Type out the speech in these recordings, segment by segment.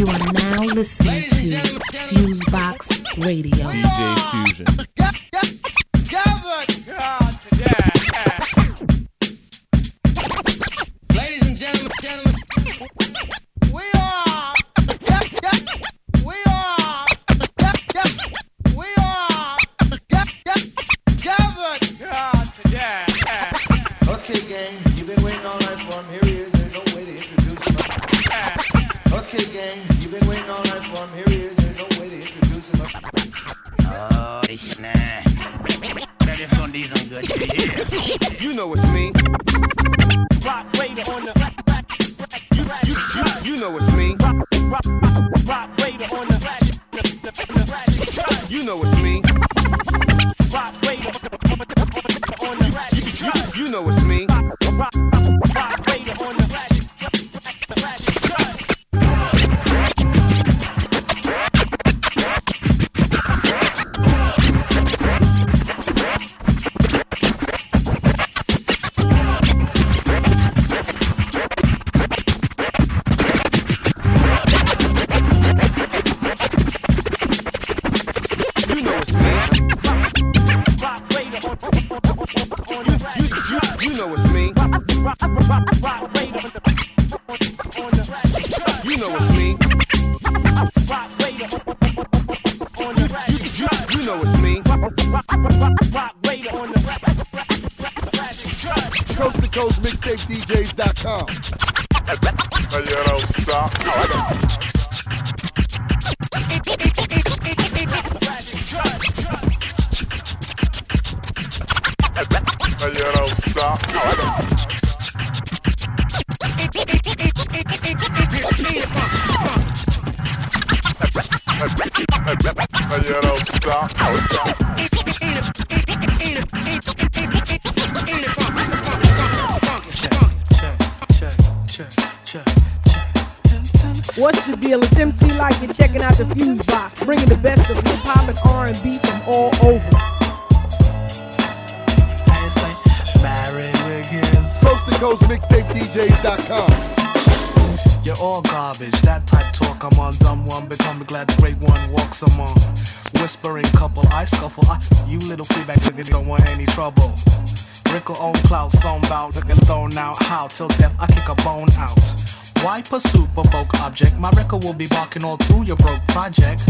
You are now listening to Fusebox Radio. DJ Fusion. Ladies and gentlemen, gentlemen, We are. What's the deal? It's MC like you're checking out the Fuse Box, bringing the best of hip hop and R&B from all over. Coast to coast mixtapedjs.com. You're all garbage, that type talk. I'm on dumb one, become glad the great one walks among. Whispering couple, I scuffle. I, you little feedback nigga don't want any trouble. Rickle on clout, song bout, looking thrown out. How till death I kick a bone out. Why pursue provoke object? My record will be barking all through your broke project.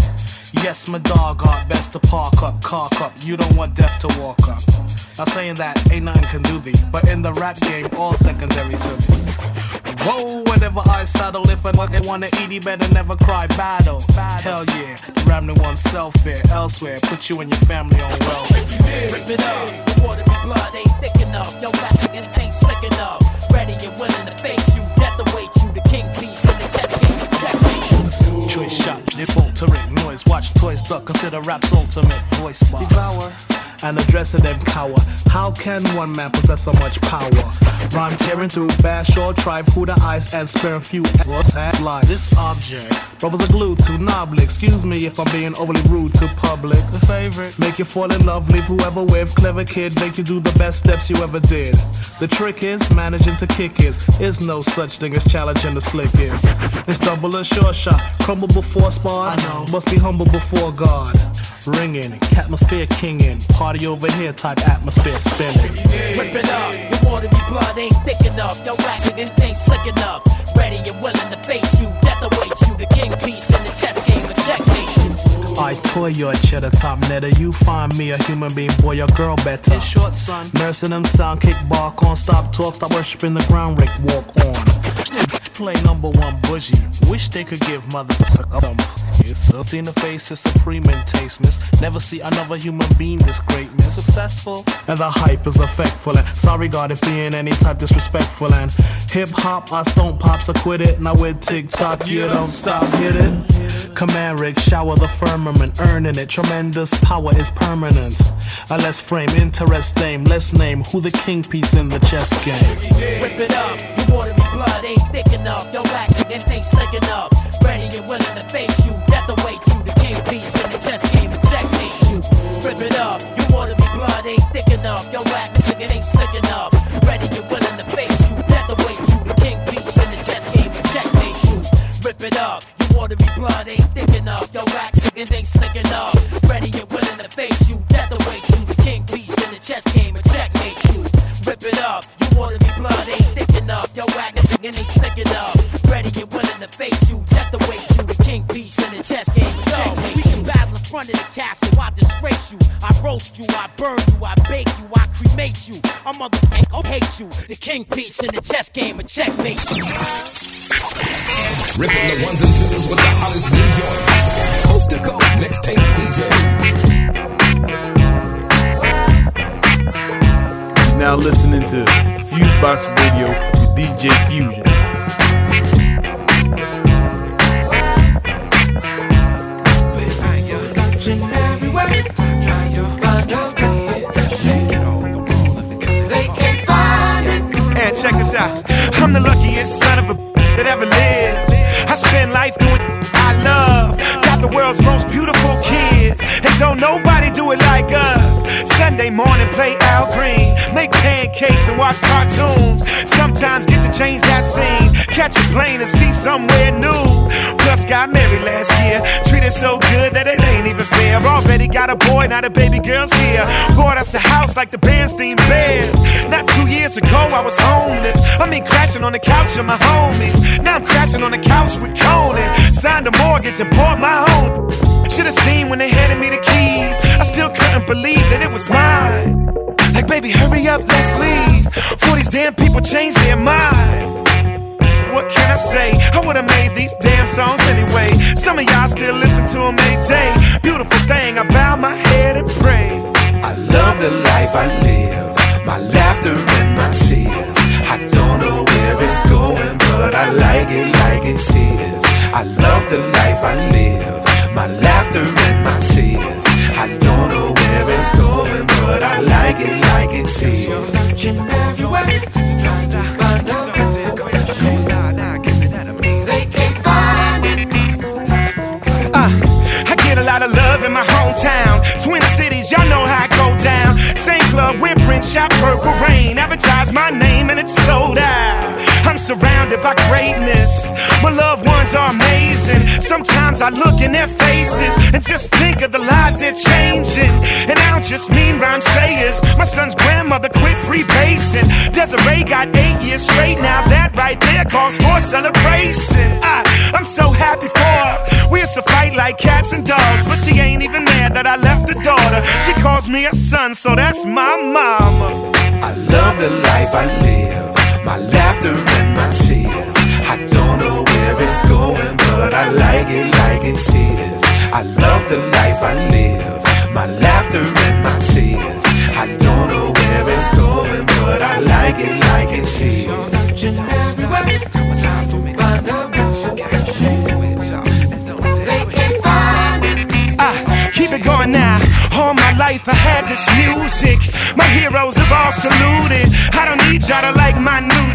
Yes, my dog art best to park up, cock up. You don't want death to walk up. Not saying that ain't nothing can do thee, but in the rap game, all secondary to me. Whoa, whenever I saddle, if I fucking wanna eat, he better never cry battle. Hell yeah, ram to oneself here, elsewhere, put you and your family on welfare. Rip it up. The water be blood ain't thick enough. Yo, Mexican ain't slick enough. Choice shot, this altering noise. Watch toys duck, consider rap's ultimate voice box. Devour. And addressing them cower. How can one man possess so much power? Rhyme tearing through, bash or try food the ice and sparing few ass life. This object, brothers are glued to knobbly. Excuse me if I'm being overly rude to public. The favorite, make you fall in love, leave whoever with. Clever kid, make you do the best steps you ever did. The trick is managing to kick is. Is no such thing as challenging the slick is. It's double or short shot, crumble before. I know, must be humble before God. Ringing, atmosphere kinging, party over here type atmosphere spinning. Rip it up. The water be blood ain't thick enough. Yo, Mexican ain't slick enough. Ready and willing to face you. Death awaits you. The king piece in the chess game. And checkmate you. I toy your cheddar top netter. You find me a human being, boy, your girl better. In short, son. Nursing them sound, kick bark on, stop talk, stop worshiping the ground, Rick, walk on. Play number one bougie. Wish they could give mother some. It's up in the face, it's supreme in taste, miss. Never see another human being this great, miss. Successful, and the hype is effectful. And sorry, God, if being any type disrespectful. And hip hop, I song pops, I quit it. Now with TikTok, you don't stop, hit it. Command Rick, shower the firmament, earning it. Tremendous power is permanent. Uh, let's frame interest name. Let's name who the king piece in the chess game. Rip it up. The water be blood ain't thick enough. Yo, Mexican ain't slick enough. Ready and willing to face you. Death awaits you. The king piece in the chess game. And checkmate you. Rip it up. You water be blood ain't thick enough. Yo, Mexican ain't slick enough. Ready and willing to face you. Death awaits you. The king piece in the chess game. And checkmate you. Rip it up. You water be blood ain't thick enough. Yo, rap niggas ain't slick enough. Ready and willing to face you. Death awaits you. The king piece in the chess game and checkmate you. Rip it up. You wanna be blood ain't thick enough. Yo, rap niggas ain't slick enough. Ready and willing to face you. Death awaits you. The king piece in the chess game and checkmate. We can battle in front of the castle. I disgrace you. I roast you. I burn you. I bake you. I cremate you. I motherfucker I'll hate you. The king piece in the chess game and checkmate you. Ripping the ones and twos with the hottest new joints. Coast to coast mixtape DJs. Now listening to Fusebox Radio with DJ Fusion. And check this out. I'm the luckiest son of a that ever lived. I spend life doing I love. Got the world's most beautiful kids. And don't nobody do it like us. Sunday morning, play Al Green. Make pancakes and watch cartoons. Sometimes get to change that scene. Catch a plane and see somewhere new. Plus, got married last year. Treated so good that it ain't even fair. Already got a boy, now the baby girl's here. Bought us a house like the Berenstain Bears. Not two years ago, I was homeless. I mean, crashing on the couch of my homies. Now I'm crashing on the couch with Conan. Signed a mortgage and bought my own. Should've seen when they handed me the keys. I still couldn't believe that it was mine. Like, baby, hurry up, let's leave. For these damn people change their mind. What can I say? I would've made these damn songs anyway. Some of y'all still listen to them every day. Beautiful thing, I bow my head and pray. I love the life I live, my laughter and my tears. I don't know where it's going, but I like it like it's his. I love the life I live, my laughter and my tears. I don't know where it's going, but I like it like it's his. everywhere, don't stop, find They can't find it. Uh, I get a lot of love in my hometown. Twin Cities, y'all know how I go down. Same club shot Purple Rain. Advertise my name and it's sold out. I'm surrounded by greatness. My loved ones are amazing. Sometimes I look in their faces and just think of the lives they're changing. And I don't just mean Rhymesayers. My son's grandmother quit free basing. Desiree got eight years straight. Now that right there calls for celebration. I, I'm so happy for her. We used to fight like cats and dogs, but she ain't even mad that I left the daughter. She calls me a son, so that's my mama. I love the life I live, my laughter and my tears. I don't know where it's going, but I like it like it's his. I love the life I live, my laughter and my tears. I don't know where it's going, but I like it like it's his. I keep it going now. Life I had this music. My heroes have all saluted. I don't need y'all to like my new.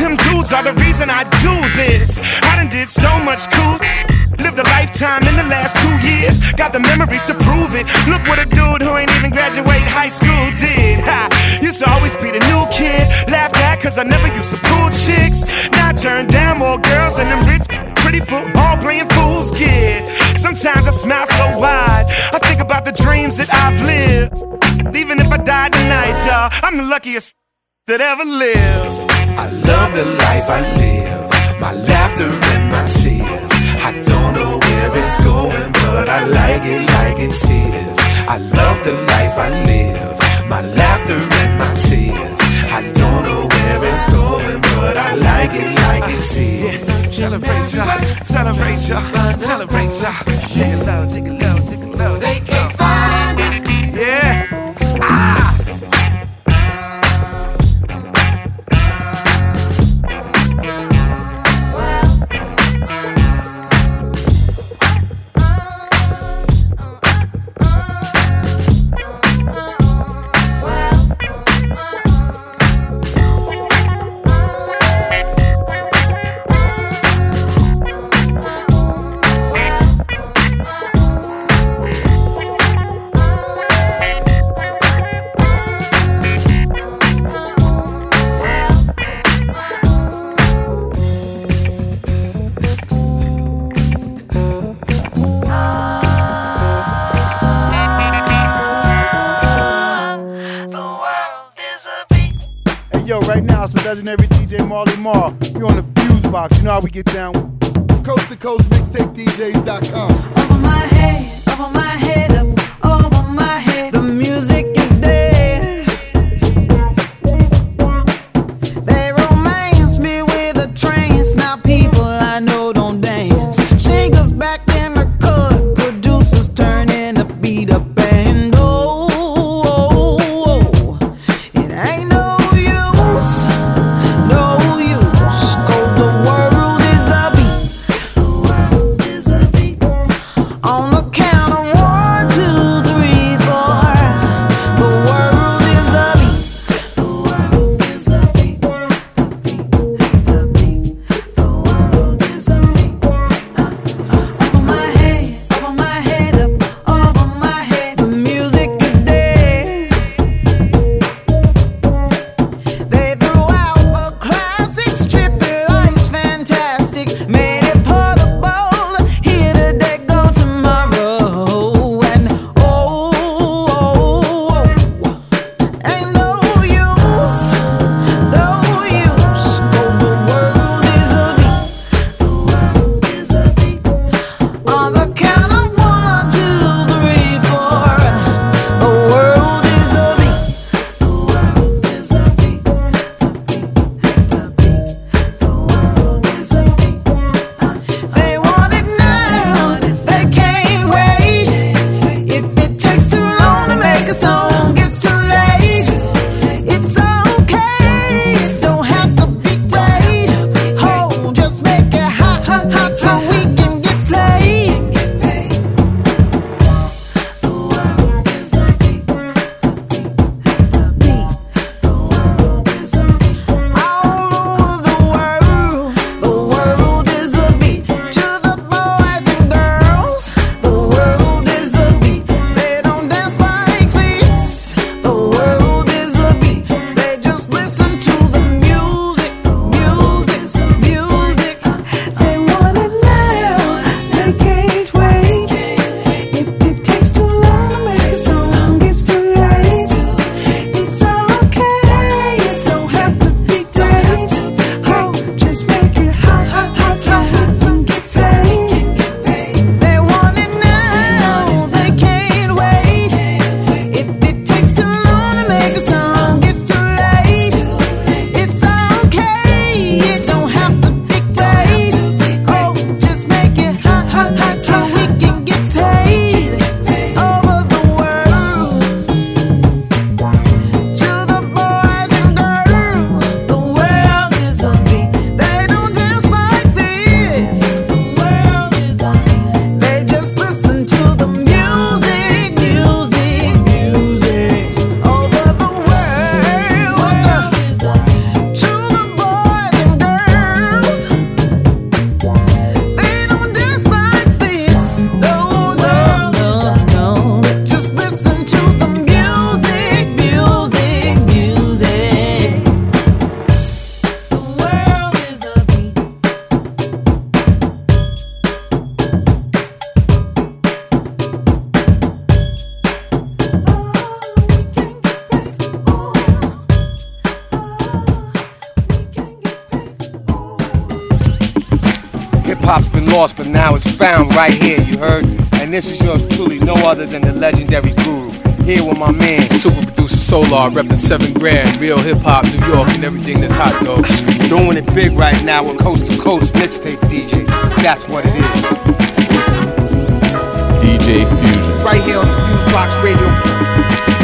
Them dudes are the reason I do this. I done did so much cool. Lived a lifetime in the last two years. Got the memories to prove it. Look what a dude who ain't even graduate high school did. Ha. Used to always be the new kid. Laughed at cause I never used to pull chicks. Now I turn down more girls than them rich, pretty football playing fools get. Sometimes I smile so wide. I think about the dreams that I've lived. Even if I die tonight, y'all, I'm the luckiest that ever lived. I love the life I live, my laughter and my tears. I don't know where it's going, but I like it like it's. I love the life I live, my laughter and my tears. I don't know where it's going, but I like it like it's his. Celebrate y'all, celebrate y'all, celebrate y'all. Take it low, take it low, take it low. legendary DJ Marley Marl. You on the fuse box, you know how we get down. Coast to coast mixtape DJs.com. now it's found right here, you heard? And this is yours truly, no other than the legendary guru. Here with my man. Super producer Solar, repping 7 grand, real hip hop, New York, and everything that's hot, dog. Doing it big right now with coast to coast mixtape DJs. That's what it is. DJ Fusion. Right here on the Fuse Box Radio.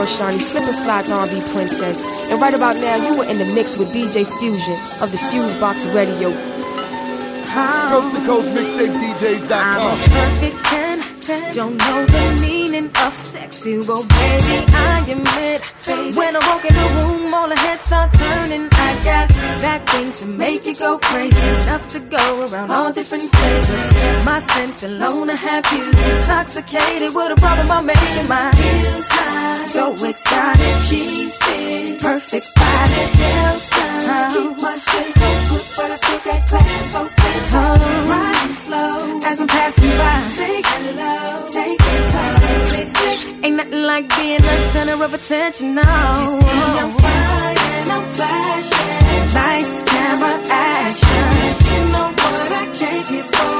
Girl, Shawnee, Slip and Slides R&B Princess. And right about now, you are in the mix with DJ Fusion of the Fusebox Radio. Coast to coast mixtape I'm a DJs.com. perfect 10. Don't know the meaning of sexy, well, baby, I admit. When I walk in the room, all the heads start turning. I got that thing to make you go crazy. Enough to go around all different flavors. My scent alone to have you intoxicated with a problem I'm making my heels high. So excited, she's fit. Perfect body, nails done. Keep my shades so good, but I still class. So take home, oh. riding slow as I'm passing by. Say hello, take it slow. Ain't nothing like being the center of attention. No, you see, I'm I'm flashing. Lights, camera, action. You know what I came here for.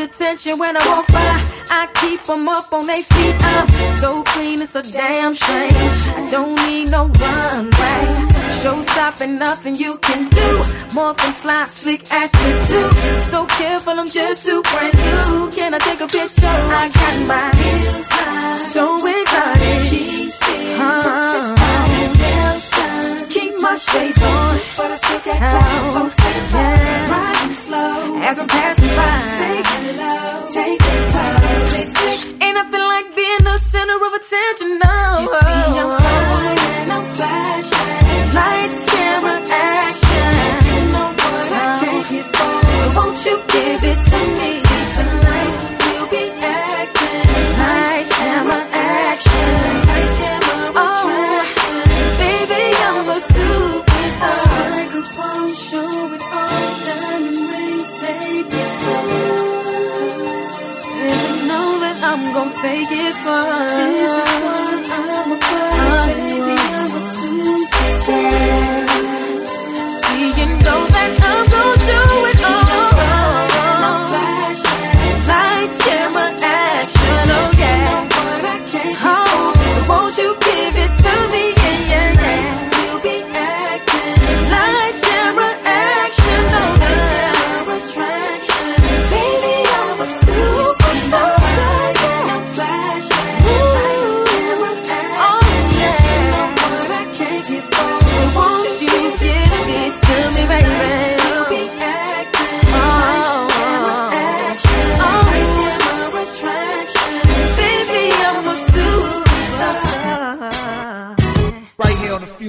Attention when I walk by. I keep them up on their feet. I'm so clean, it's a damn shame. I don't need no runway. Show stopping, nothing you can do. More than fly, slick attitude. So careful, I'm just too brand new. Can I take a picture? I got my heels high. So excited. She's fit. Perfect my shades on, but I still get clouds. So take time, riding slow as I'm passing by. Take it low, take a public flick. Ain't nothing like being the center of attention. No, you see, I'm fine and I'm flashing. Lights, camera, action. You know what I came here for. So won't you give it to me? See tonight we'll be I'm gonna take it first. This is what I'm about, baby. I'm a superstar. See, you know that I'm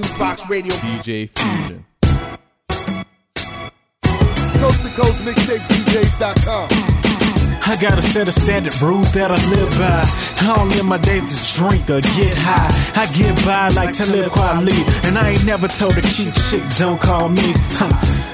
here on the Fusebox Radio. DJ Fusion. Coast to coast mixtape DJs.com. I got a set of standard rules that I live by. I don't live my days to drink or get high. I get by like Talib Kweli, and I ain't never told a cute chick don't call me.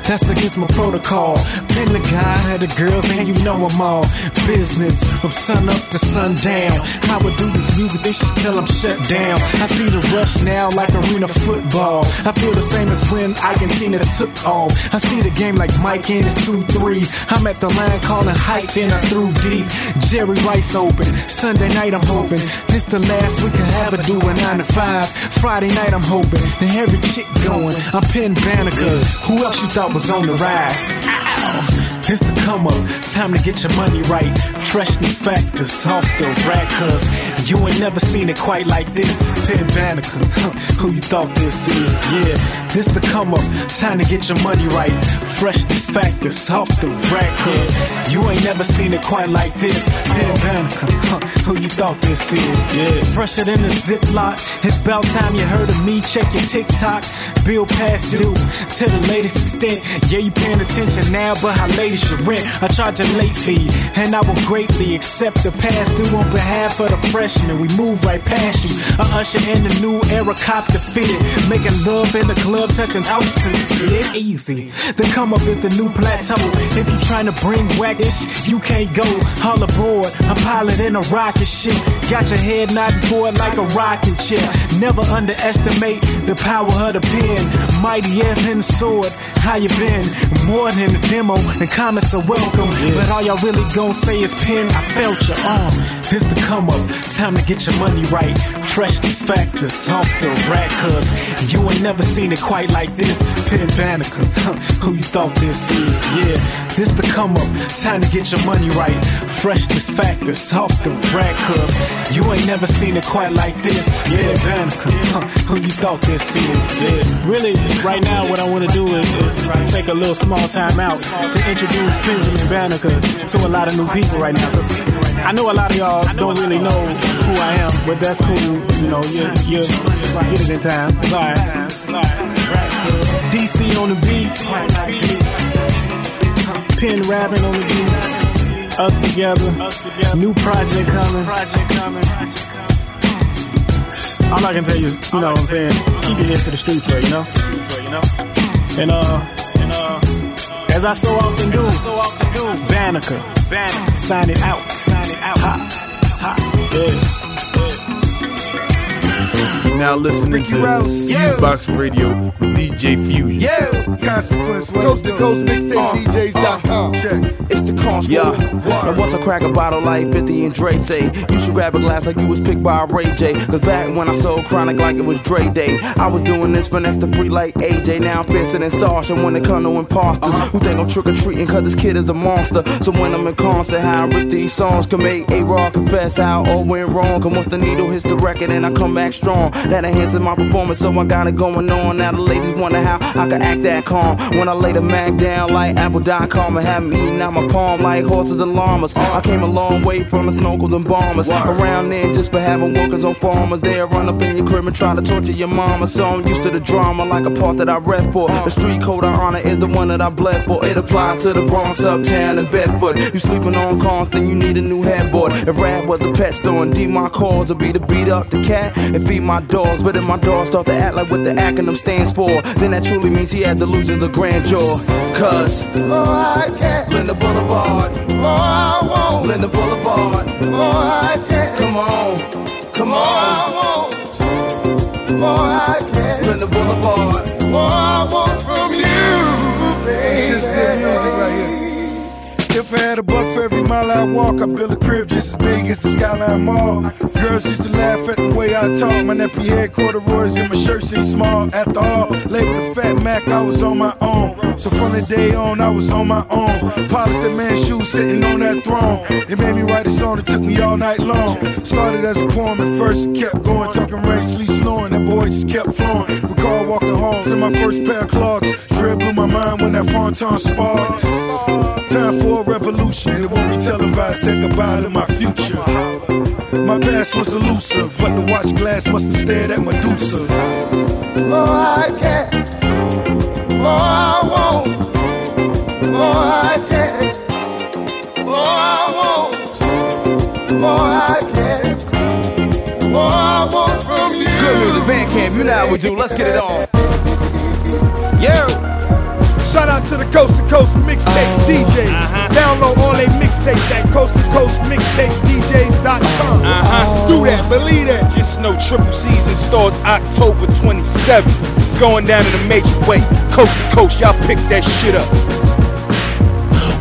That's against my protocol. Been the guy had the girls, and you know I'm all business from sun up to sundown. I would do this music this shit till I'm shut down. I see the rush now like arena football. I feel the same as when I can see Argentina took off. I see the game like Mike in his 2-3. I'm at the line calling height, then I threw deep. Jerry Rice open. Sunday night I'm hoping this the last we can ever do a 9 to 5. Friday night I'm hoping the heavy chick going. I'm Penn Banneker. Who else you thought was on the rise? Ow. It's the come up, time to get your money right. Fresh Freshness factors off the rack, cause you ain't never seen it quite like this. Penn Banneker, huh, who you thought this is? Yeah, this the come up, time to get your money right. Fresh Freshness factors off the rack, cause you ain't never seen it quite like this. Penn Banneker, huh, who you thought this is? Yeah, fresher than a Ziploc. It's about time you heard of me. Check your TikTok, bill past due to the latest extent. Yeah, you paying attention now, but how late your rent? I charge a late fee, and I will greatly accept the past due on behalf of the freshmen. We move right past you. I usher in the new era, cop fit. Making love in the club, touching altitudes. It's easy. The come up is the new plateau. If you trying to bring waggish, you can't go. All aboard, I'm piloting a rocket. ship. Got your head nodding forward like a rocket chair. Never underestimate the power of the pen. Mighty Evan Sword, how you been? More than a demo, and are welcome. But all y'all really gon' say is Pin, I felt your arm. Uh. This the come up, time to get your money right. Freshness factors off the rack, cause you ain't never seen it quite like this. Pen Banneker, who you thought this is? Yeah, this the come up, time to get your money right. Freshness factors off the rack, cause you ain't never seen it quite like this. Pen Banneker, who you thought this is? Yeah, really, right now, what I want to do is, is take a little small time out to introduce Benjamin Banneker to a lot of new people right now. I know a lot of y'all don't really know who I am, but that's cool. You know, you're, you're, get it in time. Alright. DC on the beat, Pen rapping on the beat, us together, new project coming. All I can tell you is, you know what I'm saying, keep your head to the street for you know? And uh, and uh, as I so often do, so often do, Banneker, Banneker, sign it out, sign it out, ha, yeah. Now listening to Fusebox Radio with DJ Fusion. Yeah, consequence. Coast to coast mixtape uh, DJs.com. Uh, check. It's the constant. Yeah. And once I crack a bottle like 50 and Dre say, you should grab a glass like you was picked by Ray J. Cause back when I sold chronic like it was Dre Day, I was doing this for next to free like AJ. Now I'm fiercer than Sasha when it come to imposters uh-huh. who think I'm trick or treating cause this kid is a monster. So when I'm in concert, how I rip these songs can make A-Rod confess how all went wrong. Cause once the needle hits the record and I come back strong, that enhances my performance. So I got it going on. Now the ladies wonder how I can act that calm when I lay the Mac down like Apple.com and have me eating out my palm like horses and llamas. I came a long way from the snorkels and bombers. Around there just for having workers on farmers. They'll run up in your crib and try to torture your mama. So I'm used to the drama like a part that I rep for. The street code I honor is the one that I bled for. It applies to the Bronx, Uptown, and Bedford. You sleeping on cons, then you need a new headboard. If rap was a pet store and D my calls would be to beat up the cat and feed my dogs. But if my dogs start to act like what the acronym stands for, then that truly means he had delusions of grandeur. Cause Oh, I can't. Linden Boulevard, Oh, I won't. Linden Boulevard, Oh, I can't. come on, come Oh, on, I won't. Oh, I can't. Linden Boulevard. Oh, I want from you, baby. It's just good music right here. If I had a buck for every mile I walk, I'd build a crib just as big as the Skyline Mall. Girls used to laugh at the way I talk. My nappy head corduroys and my shirt seemed small. After all, labeled a fat Mac, I was on my own. So from the day on, I was on my own. Polished that man's shoes sitting on that throne. It made me write a song that took me all night long. Started as a poem at first, kept going. Talking rain, snoring. That boy just kept flowing. Recall walking halls in my first pair of clogs. Dread blew my mind when that Fontaine sparked. Time for a revolution. It won't be televised. Say goodbye to my future. My past was elusive, but the watch glass must have stared at Medusa. Oh, I can't. Oh, I won't. Oh, I can't. I won't. I can't. I camp, you know how we do. Let's get it on. Yeah. Shout out to the Coast to Coast Mixtape DJs. Download all their mixtapes at Coast to Coast MixtapeDJs.com. Uh-huh. Do that, believe that. Just know Triple Season stars October 27th. It's going down in a major way. Coast to coast, y'all pick that shit up.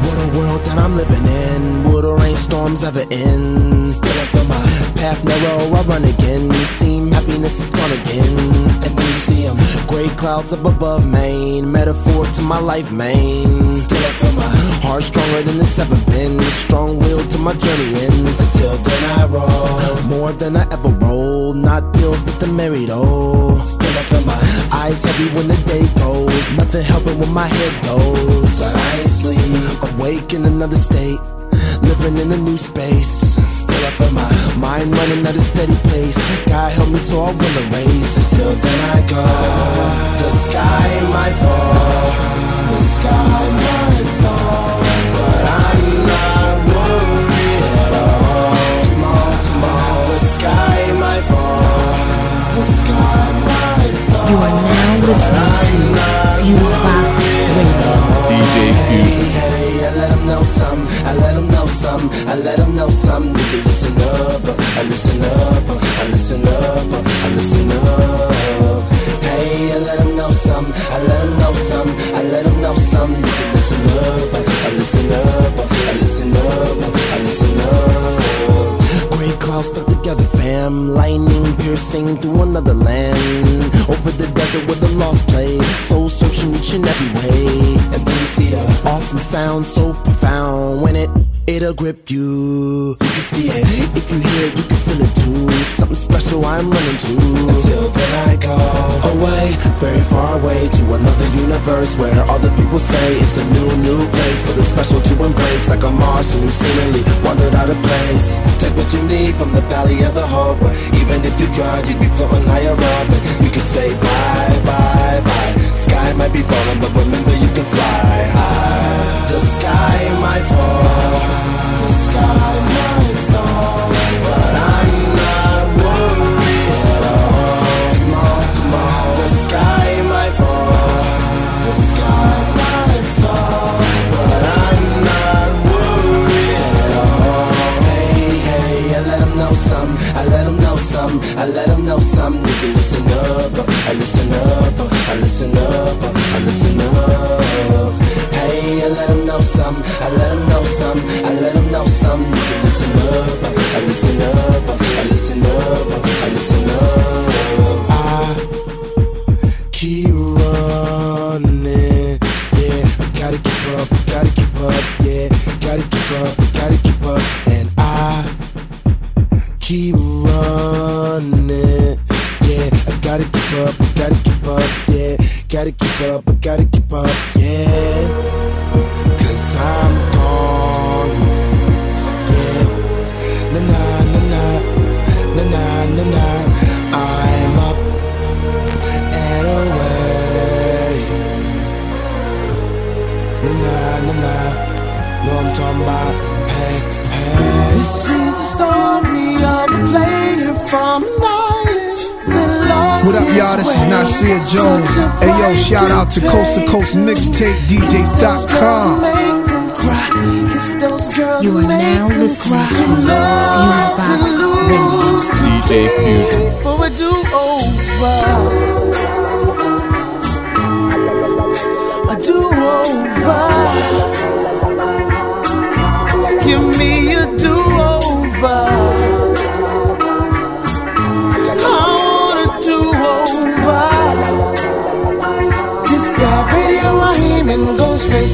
What a world that I'm living in. Would or rainstorms ever end? Still I feel my path narrow, I run again. You seem happiness is gone again. And then you see 'em gray clouds up above Maine. Metaphor to my life, Maine. Still I feel my heart stronger than it's ever been. Strong will to my journey ends. Until then I roll more than I ever rolled. Not bills, but the married. Still I feel my eyes heavy when the day goes. Nothing helping when my head goes. But I ain't sleep. Awake in another state. Living in a new space. Still I feel my mind running at a steady pace. God help me so I win the race. Till then I go. The sky might fall. The sky might fall. But I'm not worried at all. Come on, come on. The sky might fall. The sky might fall. You are now listening to Fusebox Radio. DJ Fusion. I let 'em know something. I let 'em know some, I let them know some. Need to listen up, I listen up, I listen up, I listen up. Hey, I let them know some, I let them know some, I let them know some. Need to listen up, I listen up, I listen up, I listen up. Clouds stuck together, fam. Lightning piercing through another land. Over the desert where the lost play. Soul searching each and every way. And then you see the awesome sound so profound. When it, it'll grip you. You can see it. If you hear it, you can feel it too. Something special I'm running to. Until then I go away, very far away to another universe where all the people say it's the new, new place for the special to embrace. Like a Martian who seemingly wandered out of place. Take what you need from the valley of the hope. Even if you drown, you'd be floating higher up. And you can say bye, bye, bye. Sky might be falling, but remember you can fly high. The sky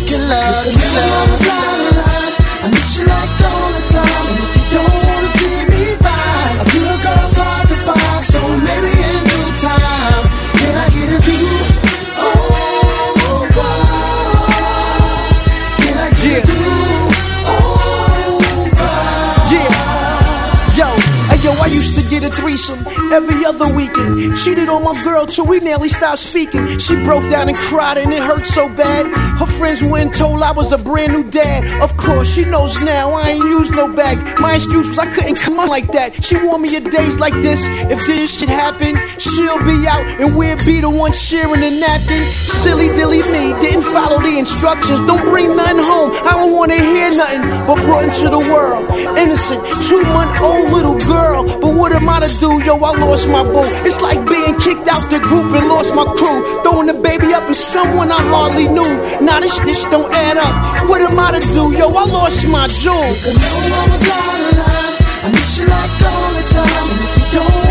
Killer. Killer. Every other weekend. Cheated on my girl till we nearly stopped speaking. She broke down and cried and it hurt so bad. Her friends went told I was a brand new dad. Of course, she knows now I ain't used no bag. My excuse was I couldn't come on like that. She warned me of days like this. If this shit happen, she'll be out and we'll be the one sharing the napkin. Silly dilly me, didn't follow the instructions. Don't bring nothing home. I don't wanna hear nothing but brought into the world. Innocent, two month old little girl. But what am I to do? Yo, I lost my boo. It's like being kicked out the group and lost my crew. Throwing the baby up with someone I hardly knew. Now this this don't add up. What am I to do? Yo, I lost my jewel. I miss you like all the time, and if you don't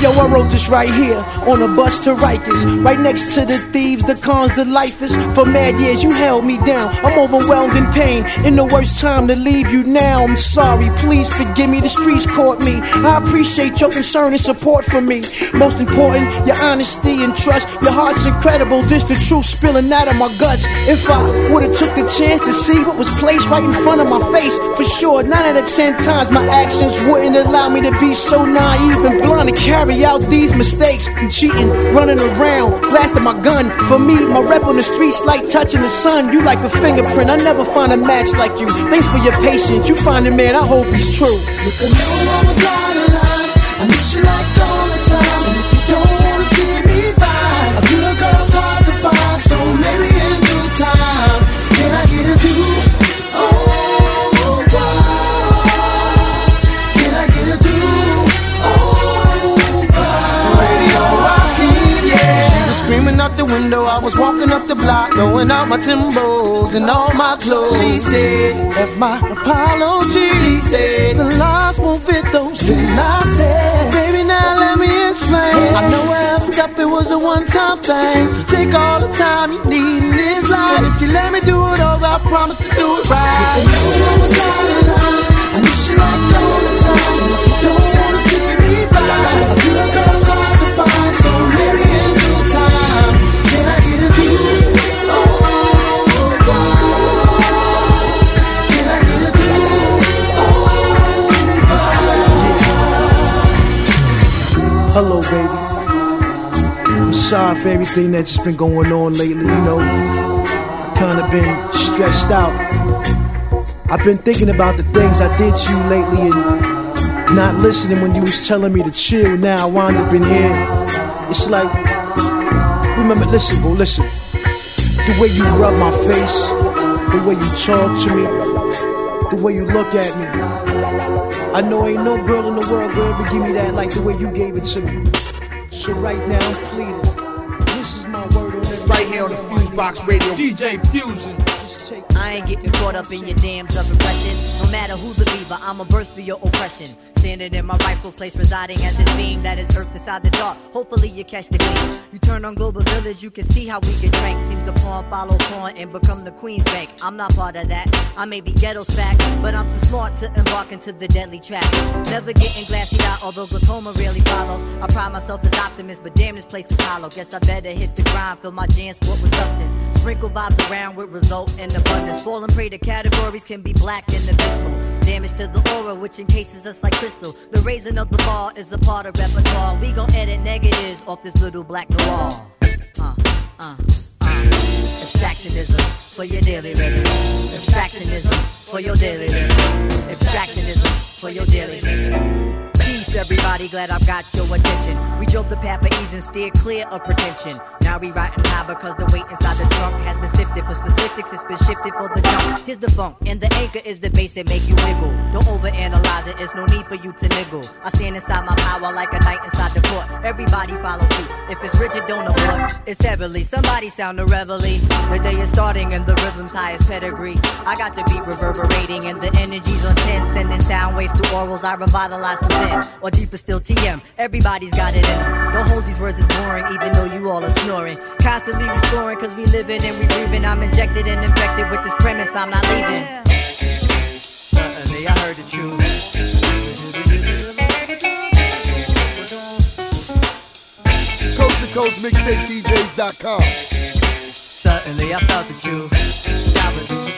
yo, I wrote this right here on a bus to Rikers, right next to the thieves, the cons, the lifers. For mad years, you held me down. I'm overwhelmed in pain. In the worst time to leave you now, I'm sorry. Please forgive me. The streets caught me. I appreciate your concern and support for me. Most important, your honesty and trust. Your heart's incredible. This the truth spilling out of my guts. If I would've took the chance to see what was placed right in front of my face, for sure, nine out of ten times my actions wouldn't allow me to be so naive and blind to carry out these mistakes. I'm cheating, running around, blasting my gun. For me, my rep on the streets like touching the sun. You like a fingerprint, I never find a match like you. Thanks for your patience, you find a man, I hope he's true. You can know I window, I was walking up the block, throwing out my Timbos and all my clothes. She said, F my apologies. She said, the lies won't fit those. Then I said, baby, now let me explain. I know I effed up, it was a one-time thing. So take all the time you need in this life. And if you let me do it over, I promise to do it right. You know I was out of line. I miss you like all the time. And you don't wanna see me fine, Hello, baby. I'm sorry for everything that's just been going on lately, you know. I kinda been stressed out. I've been thinking about the things I did to you lately and not listening when you was telling me to chill. Now I wind up in here. It's like, remember, listen, bro, listen. The way you rub my face, the way you talk to me, the way you look at me. I know ain't no girl in the world gonna ever give me that like the way you gave it to me. So right now I'm pleading. This is my word on it. Right here on the Fusebox Radio. DJ Fusion. I ain't getting caught up in your dams of impression. No matter who the leaver, I'ma burst through your oppression. Standing in my rightful place, residing as this being that is earth inside the dark. Hopefully you catch the gleam. You turn on Global Village, you can see how we get drank. Seems the pawn follow pawn and become the Queen's Bank. I'm not part of that. I may be ghetto fact, but I'm too smart to embark into the deadly trap. Never getting glassy out, although glaucoma really follows. I pride myself as optimist, but damn, this place is hollow. Guess I better hit the grind, fill my jam sport with substance. Sprinkle vibes around with result in abundance. Falling prey to categories can be black and abysmal. Damage to the aura, which encases us like crystal. The raising of the bar is a part of repertoire. We gon' edit negatives off this little black noir. Uh, uh, uh. Abstractionisms for your daily living. Abstractionisms for your daily living. Abstractionisms for your daily living. Peace, everybody, glad I've got your attention. We drove the path of ease and steered clear of pretension. Now we riding high because the weight inside the trunk has been sifted. For specifics, it's been shifted for the jump. Here's the funk, and the anchor is the bass that make you wiggle. Don't overanalyze it, it's no need for you to niggle. I stand inside my power like a knight inside the court. Everybody follow suit. If it's rigid, don't abort. It's heavily. Somebody sound a reveille. The day is starting and the rhythm's highest pedigree. I got the beat reverberating and the energy's on 10. Sending sound waves to orals, I revitalize 10. Or deeper still, TM. Everybody's got it in them. Don't hold these words as boring, even though you all are snoring. Constantly restoring, cause we living and we breathing. I'm injected and infected with this premise, I'm not leaving. Suddenly I heard the truth. Coast to coast mixtape DJs.com. Suddenly I felt the truth.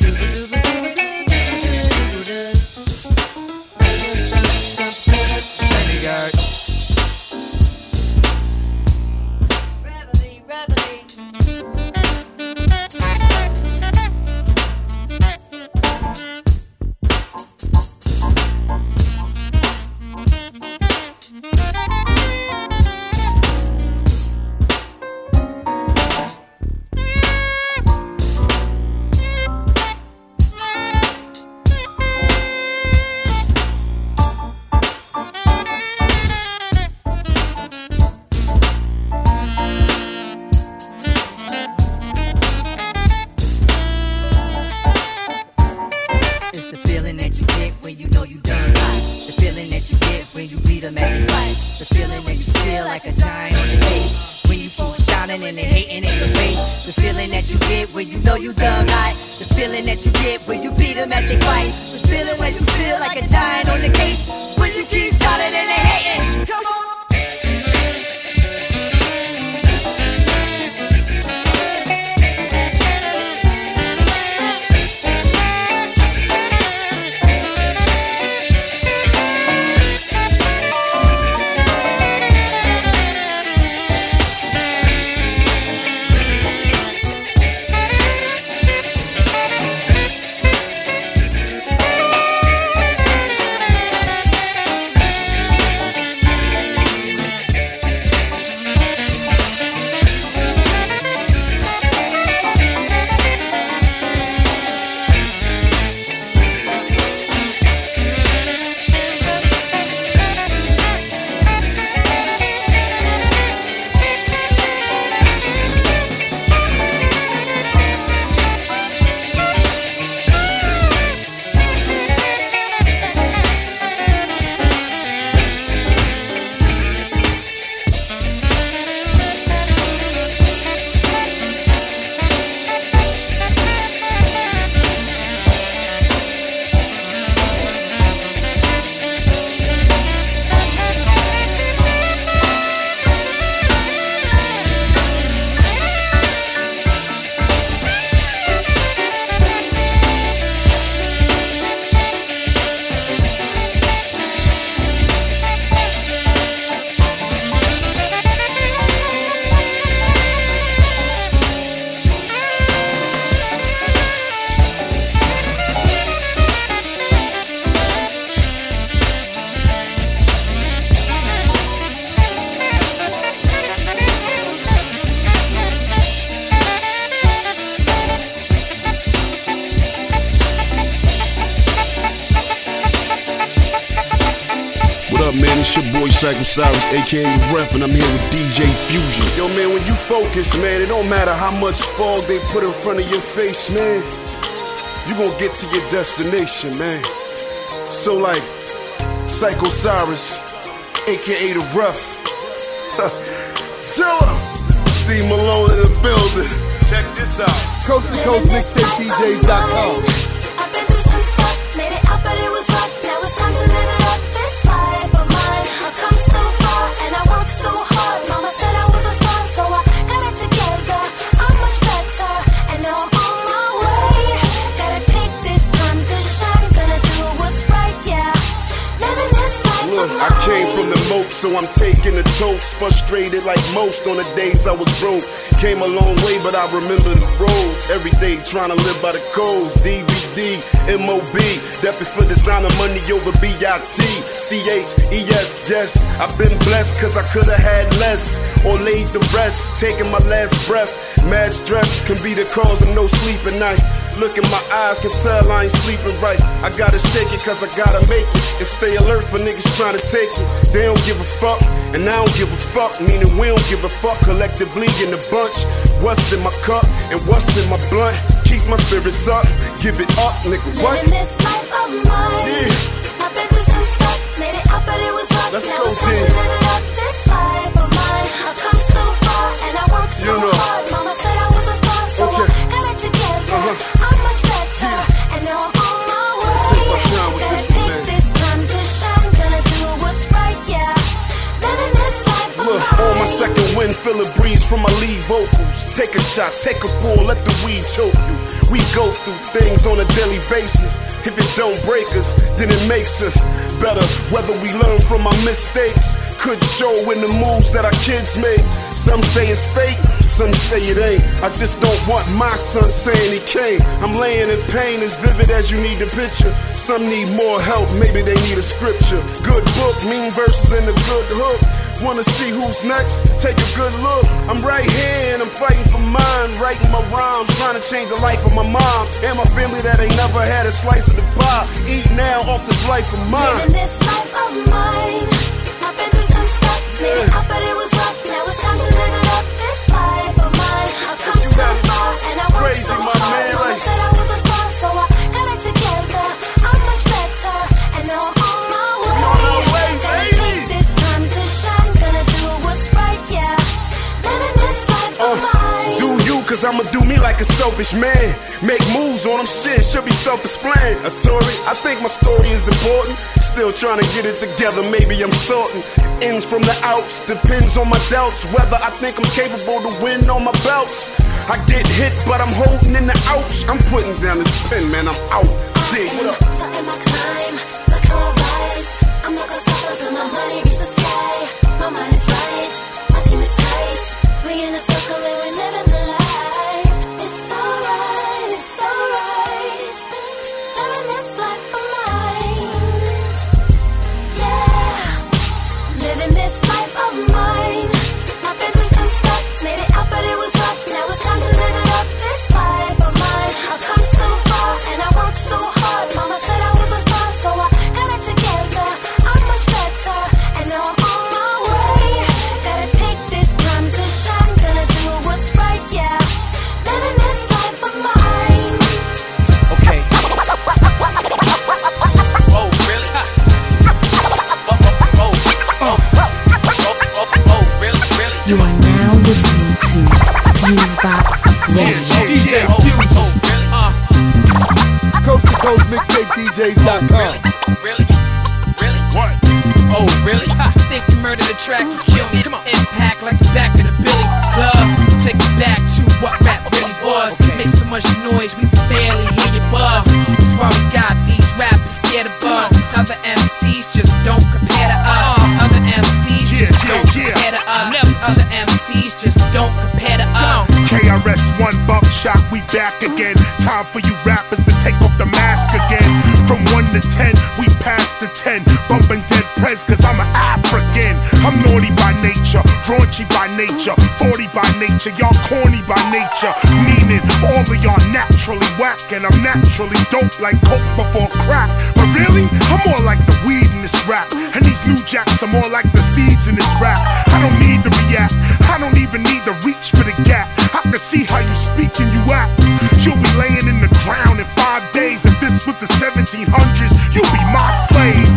Aka Ref, and I'm here with DJ Fusion. Yo, man, when you focus, man, it don't matter how much fog they put in front of your face, man. You gonna get to your destination, man. So, like, Psycho Cyrus, aka the Rough. Zilla, Steve Malone in the building. Check this out. Coast to Coast MixtapeDJs.com. Made I'm taking the toast. Frustrated like most on the days I was broke. Came a long way, but I remember the roads. Every day trying to live by the codes. DVD, MOB, Deputy for designer money over BIT. CHES, yes. I've been blessed cause I could've had less. Or laid the rest, taking my last breath. Mad stress can be the cause of no sleep at night. Look in my eyes, can tell I ain't sleeping right. I gotta shake it cause I gotta make it. And stay alert for niggas trying to take it. They don't give a fuck, and I don't give a fuck. Meaning we don't give a fuck collectively in the bunch. What's in my cup and what's in my blunt keeps my spirits up. Give it up, nigga. What? Living this life of mine. I've been through some stuff, made it up, but it was rough. Let's now go, then. Second wind, feel a breeze from my lead vocals. Take a shot, take a pull, let the weed choke you. We go through things on a daily basis. If it don't break us, then it makes us better. Whether we learn from our mistakes, could show in the moves that our kids make. Some say it's fate, some say it ain't. I just don't want my son saying he came. I'm laying in pain as vivid as you need the picture. Some need more help, maybe they need a scripture. Good book, mean verses, and a good hook. Wanna see who's next? Take a good look. I'm right here and I'm fighting for mine. Writing my rhymes, trying to change the life of my mom and my family that ain't never had a slice of the pie. Eat now off this life of mine. Living this life of mine. I've been through some stuff, made it up, but it was rough. Crazy, my man, like- I was a star, so I got it together. I'm much better, and now I'm on my way. Gotta take this time to shine. Gonna do what's right, yeah. Living this life of uh, mine. Do you, cause I'ma do me like a selfish man. Make moves on them shit, should be self-explained. A Tory, I think my story is important. Still trying to get it together, maybe I'm sorting. Ends from the outs, depends on my doubts. Whether I think I'm capable to win on my belts. I get hit, but I'm holding in the ouch. I'm putting down the spin, man, I'm out. Dig, MixtapeDJs.com. really? Really? What? Oh, really? Ha, think you murdered the track, you kill me. Come on, impact like the back of the Billy Club. Take it back to what rap really was. Make so much noise, we can barely hear your buzz. That's why we got these rappers scared of us. These other MCs just don't compare to us. Uh. These other MCs just don't compare to us. These other MCs just don't compare to us. KRS-One buckshot, we back again. Time for you rappers to take off the mask again. From 1 to 10, we passed the 10. Bumping Dead Prez, cause I'm an African. I'm naughty by nature, raunchy by nature, 40 by nature, y'all corny by nature. Meaning, all of y'all naturally whack, and I'm naturally dope like coke before crack. But really, I'm more like the weed in this rap. And these new jacks are more like the seeds in this rap. I don't need to react, I don't even need to reach for the gap. I can see how you speak and you act. You'll be laying in the ground in 1700s, you'll be my slave.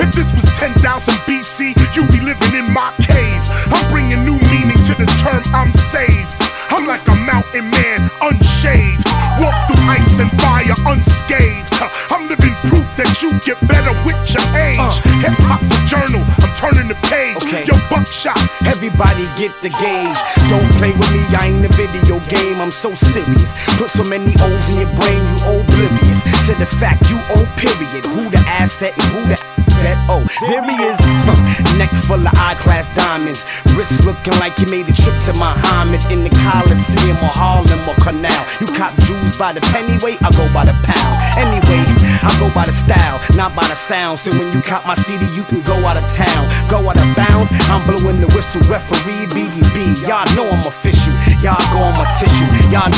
If this was 10,000 BC, you'd be living in my cave. I'm bringing new meaning to the term I'm saved. I'm like a mountain man, unshaved. Walk through ice and fire unscathed. I'm living proof that you get better with your age. Uh. Hip hop's a journal, I'm turning the page. Okay. Yo, buckshot. Everybody get the gauge. Don't play with me, I ain't a video game. I'm so serious. Put so many O's in your brain, you oblivious to the fact you owe. Period. Who the asset and who the that oh there he is. Neck full of eye class diamonds. Wrist looking like he made a trip to Muhammad in the Coliseum or Harlem or Canal you cop jewels by the penny weight I go by the pound. Anyway I go by the style not by the sound. So when you cop my CD you can go out of town. Go out of bounds I'm blowing the whistle. Referee BDB y'all know I'm official. Y'all go on my tissue. Y'all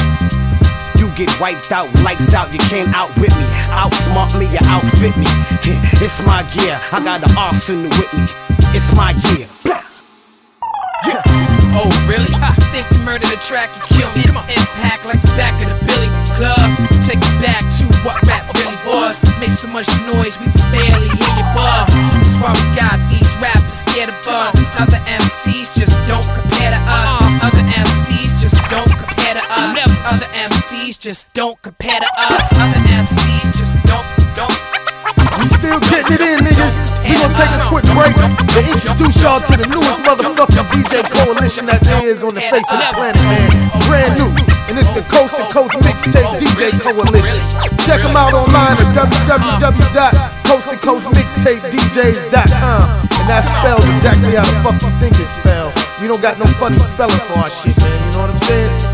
you get wiped out, lights out, you can't outwit me. Outsmart me, you outfit me. It's my gear, I got the arsenal with me. It's my year. Blah. Oh, really? I think you murdered the track, you killed me. Impact like the back of the Billy Club. Take it back to what rap really was. Make so much noise, we can barely hear your buzz. Just don't compare to us. Other MCs just don't, don't. We still getting it in, niggas. We gonna take a quick break to introduce y'all to the newest motherfucking DJ coalition that there is on the face of the planet, man. Brand new. And it's the oh, Coast to oh, Coast Mixtape oh, DJ Coalition. Check them out online at www.coasttocoastmixtapedjs.com. And that's spelled exactly how the fuck you think it's spelled. We don't got no funny spelling for our shit, man. You know what I'm saying?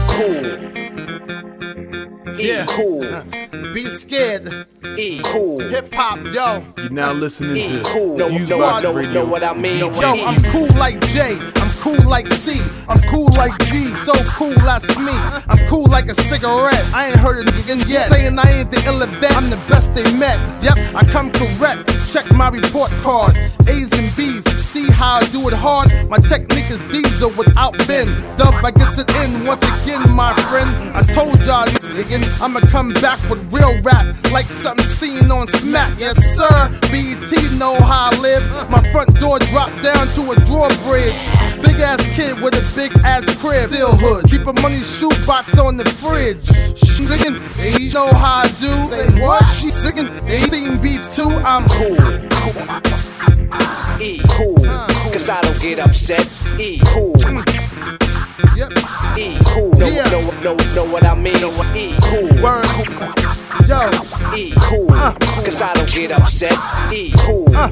Cool. Yeah. Cool. Be scared. E. Cool. Hip hop, yo. You're now listening to Cool. Know, Fuse know, Box know, Radio. know what I mean? Yo, I'm cool like J. I'm cool like C. I'm cool like G. So cool, that's me. I'm cool like a cigarette. I ain't heard it again yet. Saying I ain't the illa bet. I'm the best they met. Yep, I come correct. Check my report card. A's and B's. See how I do it hard. My technique is diesel without bend. Dub, I gets it in once again, my friend. I told y'all again, I'ma come back with real rap like something seen on Smack. Yes, sir. BET know how I live. My front door dropped down to a drawbridge. Big ass kid with a big ass crib. Still hood. Keep a money shoebox on the fridge. Singing, you know how I do. Say what? She singing, they seen beef too. I'm cool. E. Cool. Uh. Cause I don't get upset. E. Cool. Yep. E. Cool. Know, Yeah. know, know, know what I mean? E. Cool. Word. Yo. E. Cool. Cause I don't get upset. E. Cool. Uh.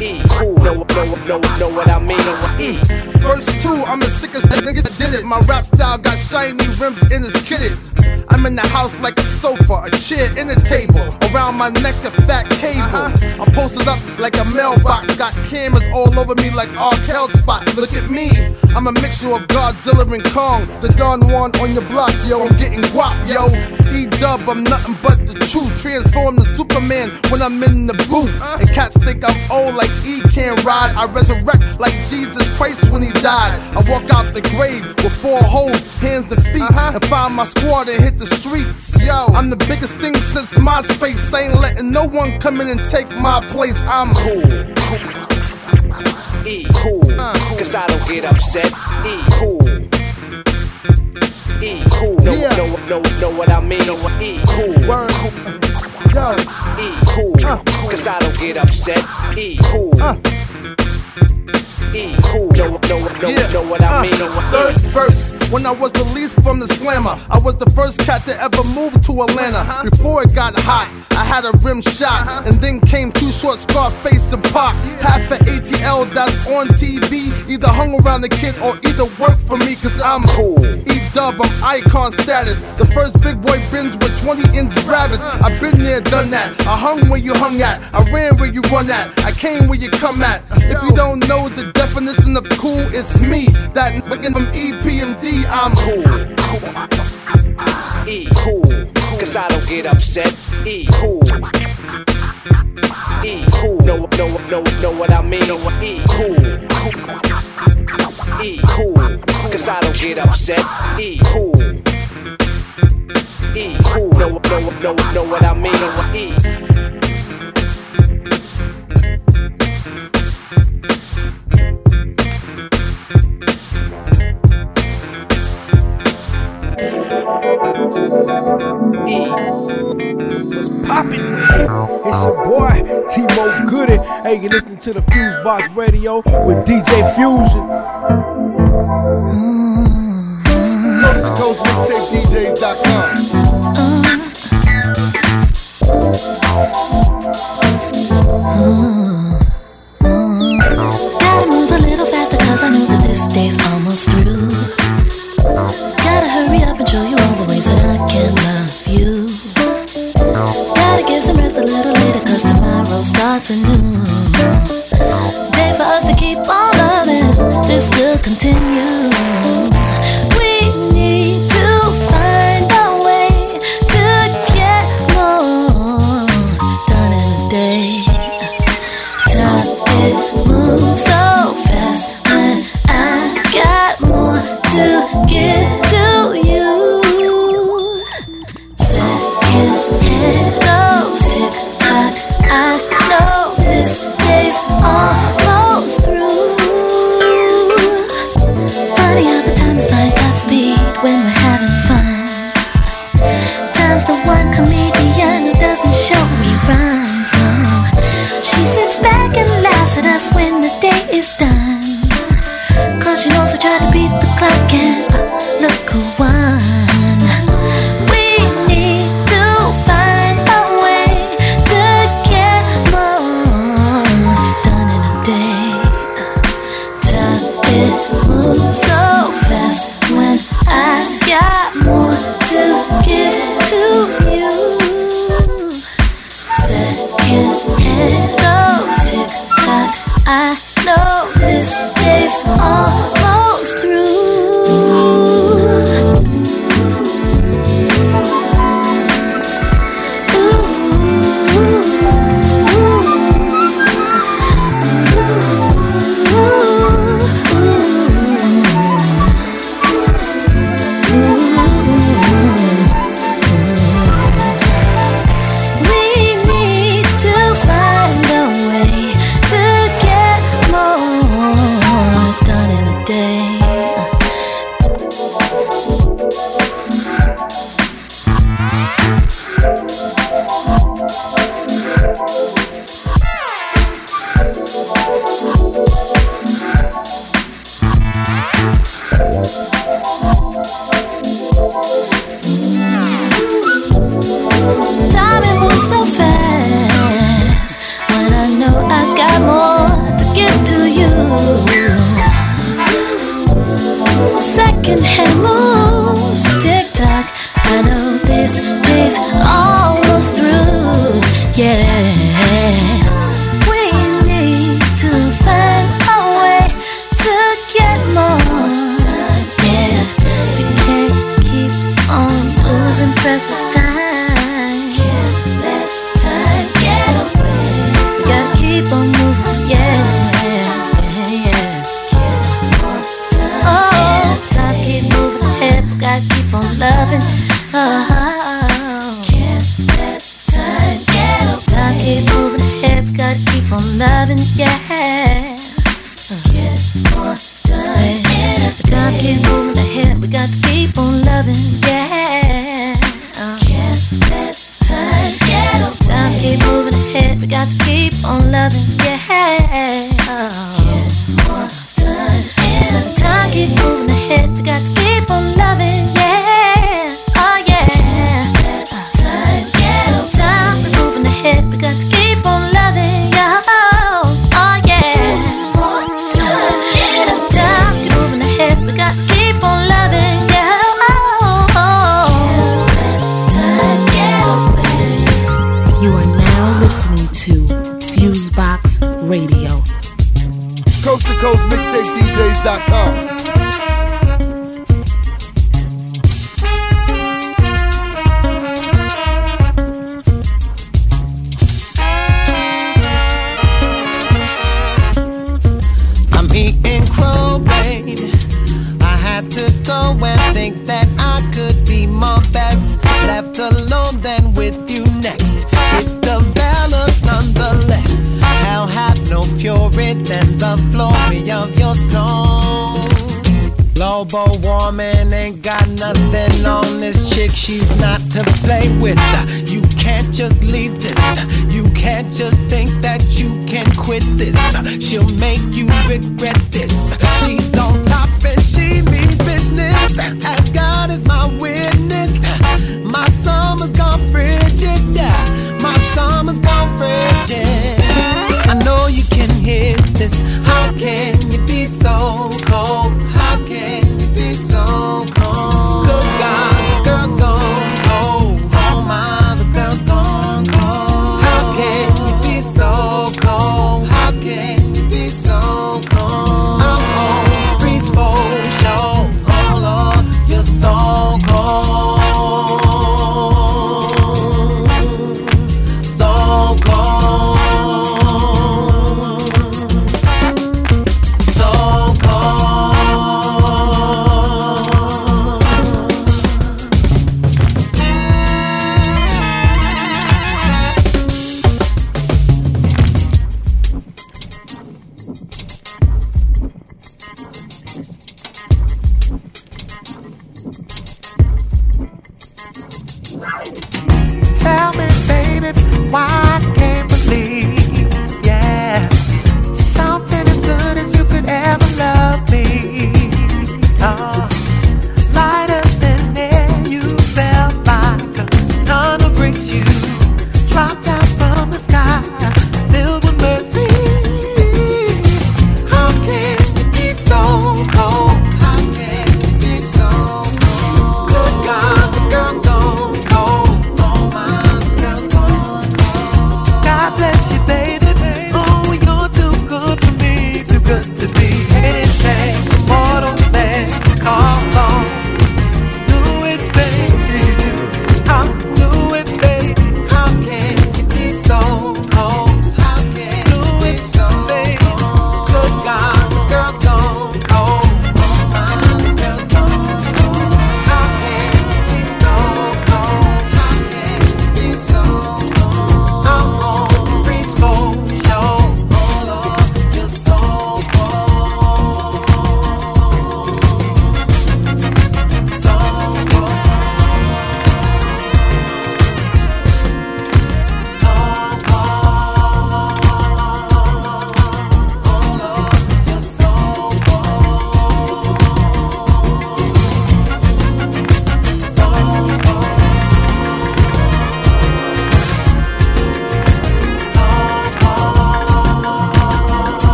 E. Cool. Know, know, know, know what I mean? E. Verse 2, I'm the sickest that niggas that did it. My rap style got shiny rims and it's kitted. I'm in the house like a sofa, a chair, and a table. Around my neck, a fat cable. I'm posted up like a mailbox. Got cameras all over me like Arkell spot. Look at me. I'm a mixture of Godzilla and Kong. The Don Juan on your block, yo. I'm getting guap, yo. E dub, I'm nothing but the truth. Transform to Superman when I'm in the booth. And cats think I'm old like E can't ride. I resurrect like Jesus Christ when he died. I walk out the grave with four holes, hands and feet, and find my squad and hit the streets. Yo, I'm the biggest thing since MySpace. Ain't letting no one come in and take my place. I'm cool. E. Cool. Uh. Cause I don't get upset. E. Cool. E. Cool. Know, Yeah. know, know, know what I mean? E. Cool. Word. Yo. E. Cool. Cause I don't get upset. E. Cool. Uh. E. Cool. Know, know, know, know what I uh, mean? Third verse. When I was released from the slammer, I was the first cat to ever move to Atlanta. Uh-huh. Before it got hot, I had a rim shot, uh-huh. and then came Too Short, Scarface, and Pop. Half of ATL that's on TV either hung around the kid or either worked for me, cause I'm cool. E dub, I'm icon status. The first big boy binge with 20 inch rabbits. Uh-huh. I've been there, done that. I hung where you hung at. I ran where you run at. I came where you come at. If you don't know the definition of cool, it's me. That nigga from EPMD, I'm cool. cool. E cool, cause I don't get upset. E cool. E cool, no, no, no, know what I mean? E cool, cool. E cool, cause I don't get upset. E cool. E cool, no, no, no, know what I mean? E. to the Fuse Box Radio with DJ Fusion. Coast to coast mixtape DJs.com.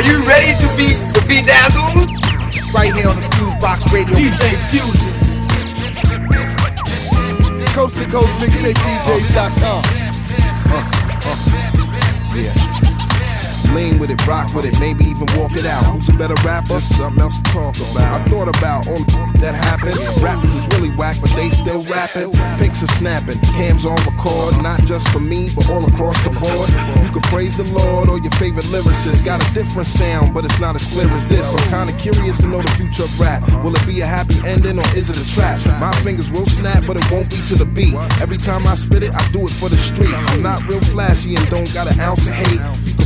Are you ready to be to be dazzled? Right here on the Fusebox Radio. DJ Fusion. Coast to coast mixtapedjs.com. rock with it, maybe even walk it out. Who's a better rapper? Something else to talk about. I thought about all that happened. Rappers is really whack, but they still rapping. Pics are snapping, cams on record, not just for me, but all across the board. You can praise the Lord or your favorite lyricist. Got a different sound, but it's not as clear as this. I'm kinda curious to know the future of rap. Will it be a happy ending or is it a trap? My fingers will snap, but it won't be to the beat. Every time I spit it, I do it for the street. I'm not real flashy and don't got an ounce of hate.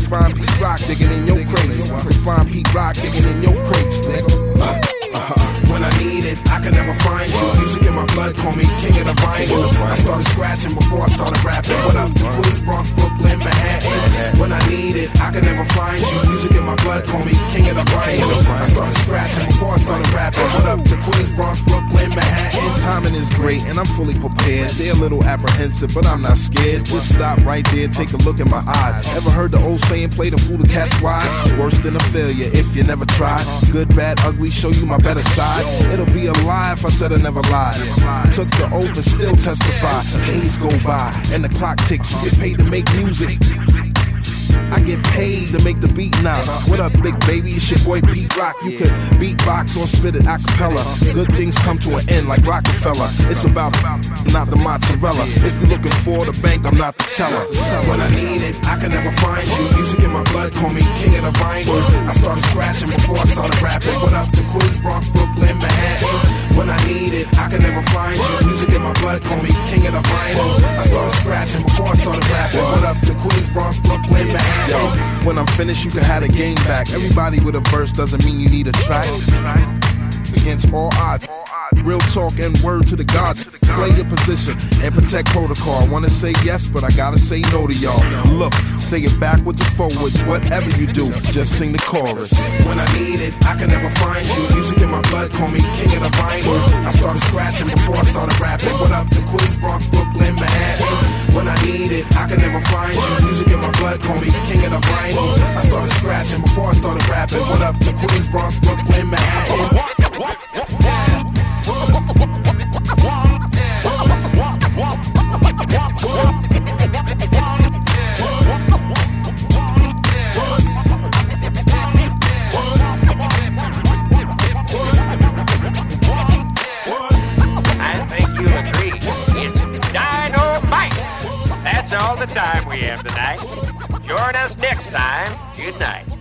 Find Pete Rock digging in your crates. Can find Pete Rock digging in your crates, nigga. Uh-huh. When I need it, I can never find you. Music in my blood, call me king of the vinyl. I started scratching before I started rapping. What up to Queens, Bronx, Brooklyn, Manhattan? When I need it, I can never find you. Music in my blood, call me king of the vinyl. I started scratching before I started rapping. What up to Queens, Bronx, Brooklyn, Manhattan? Timing is great and I'm fully prepared. They're a little apprehensive, but I'm not scared. Just stop right there, take a look in my eyes. Ever heard the old saying, play the fool to catch wise? Worse than a failure if you never try. Good, bad, ugly, show you my better side. It'll be a lie if I said I never lied. Took the oath and still testify. Days go by and the clock ticks. Get paid to make music. I get paid to make the beat now. What up, big baby? It's your boy Pete Rock. You could beatbox or spit it acapella. Good things come to an end like Rockefeller. It's about not the mozzarella. If you're looking for the bank, I'm not the teller. When I need it, I can never find you. Music in my blood, call me king of of vinyl. I started scratching before I started rapping. What up to Queens, Bronx, Brooklyn, Manhattan? When I need it, I can never find you. Music in my blood, call me king of the vinyl. I started scratching before I started rapping. What up to Queens, Bronx, Brooklyn, Manhattan? Yo, when I'm finished, you can have the game back. Everybody with a verse doesn't mean you need a track. Against all odds. Real talk and word to the gods. Play your position and protect protocol. Wanna say yes, but I gotta say no to y'all. Look, say it backwards or forwards. Whatever you do, just sing the chorus. When I need it, I can never find you. Music in my blood, call me king of the vinyl. I started scratching before I started rapping. What up to Queens, Bronx, Brooklyn, Manhattan? When I need it, I can never find you. Music in my blood, call me king of the vinyl. I started scratching before I started rapping. What up to Queens, Bronx, Brooklyn, Manhattan? All the time we have tonight. Join us next time. Good night.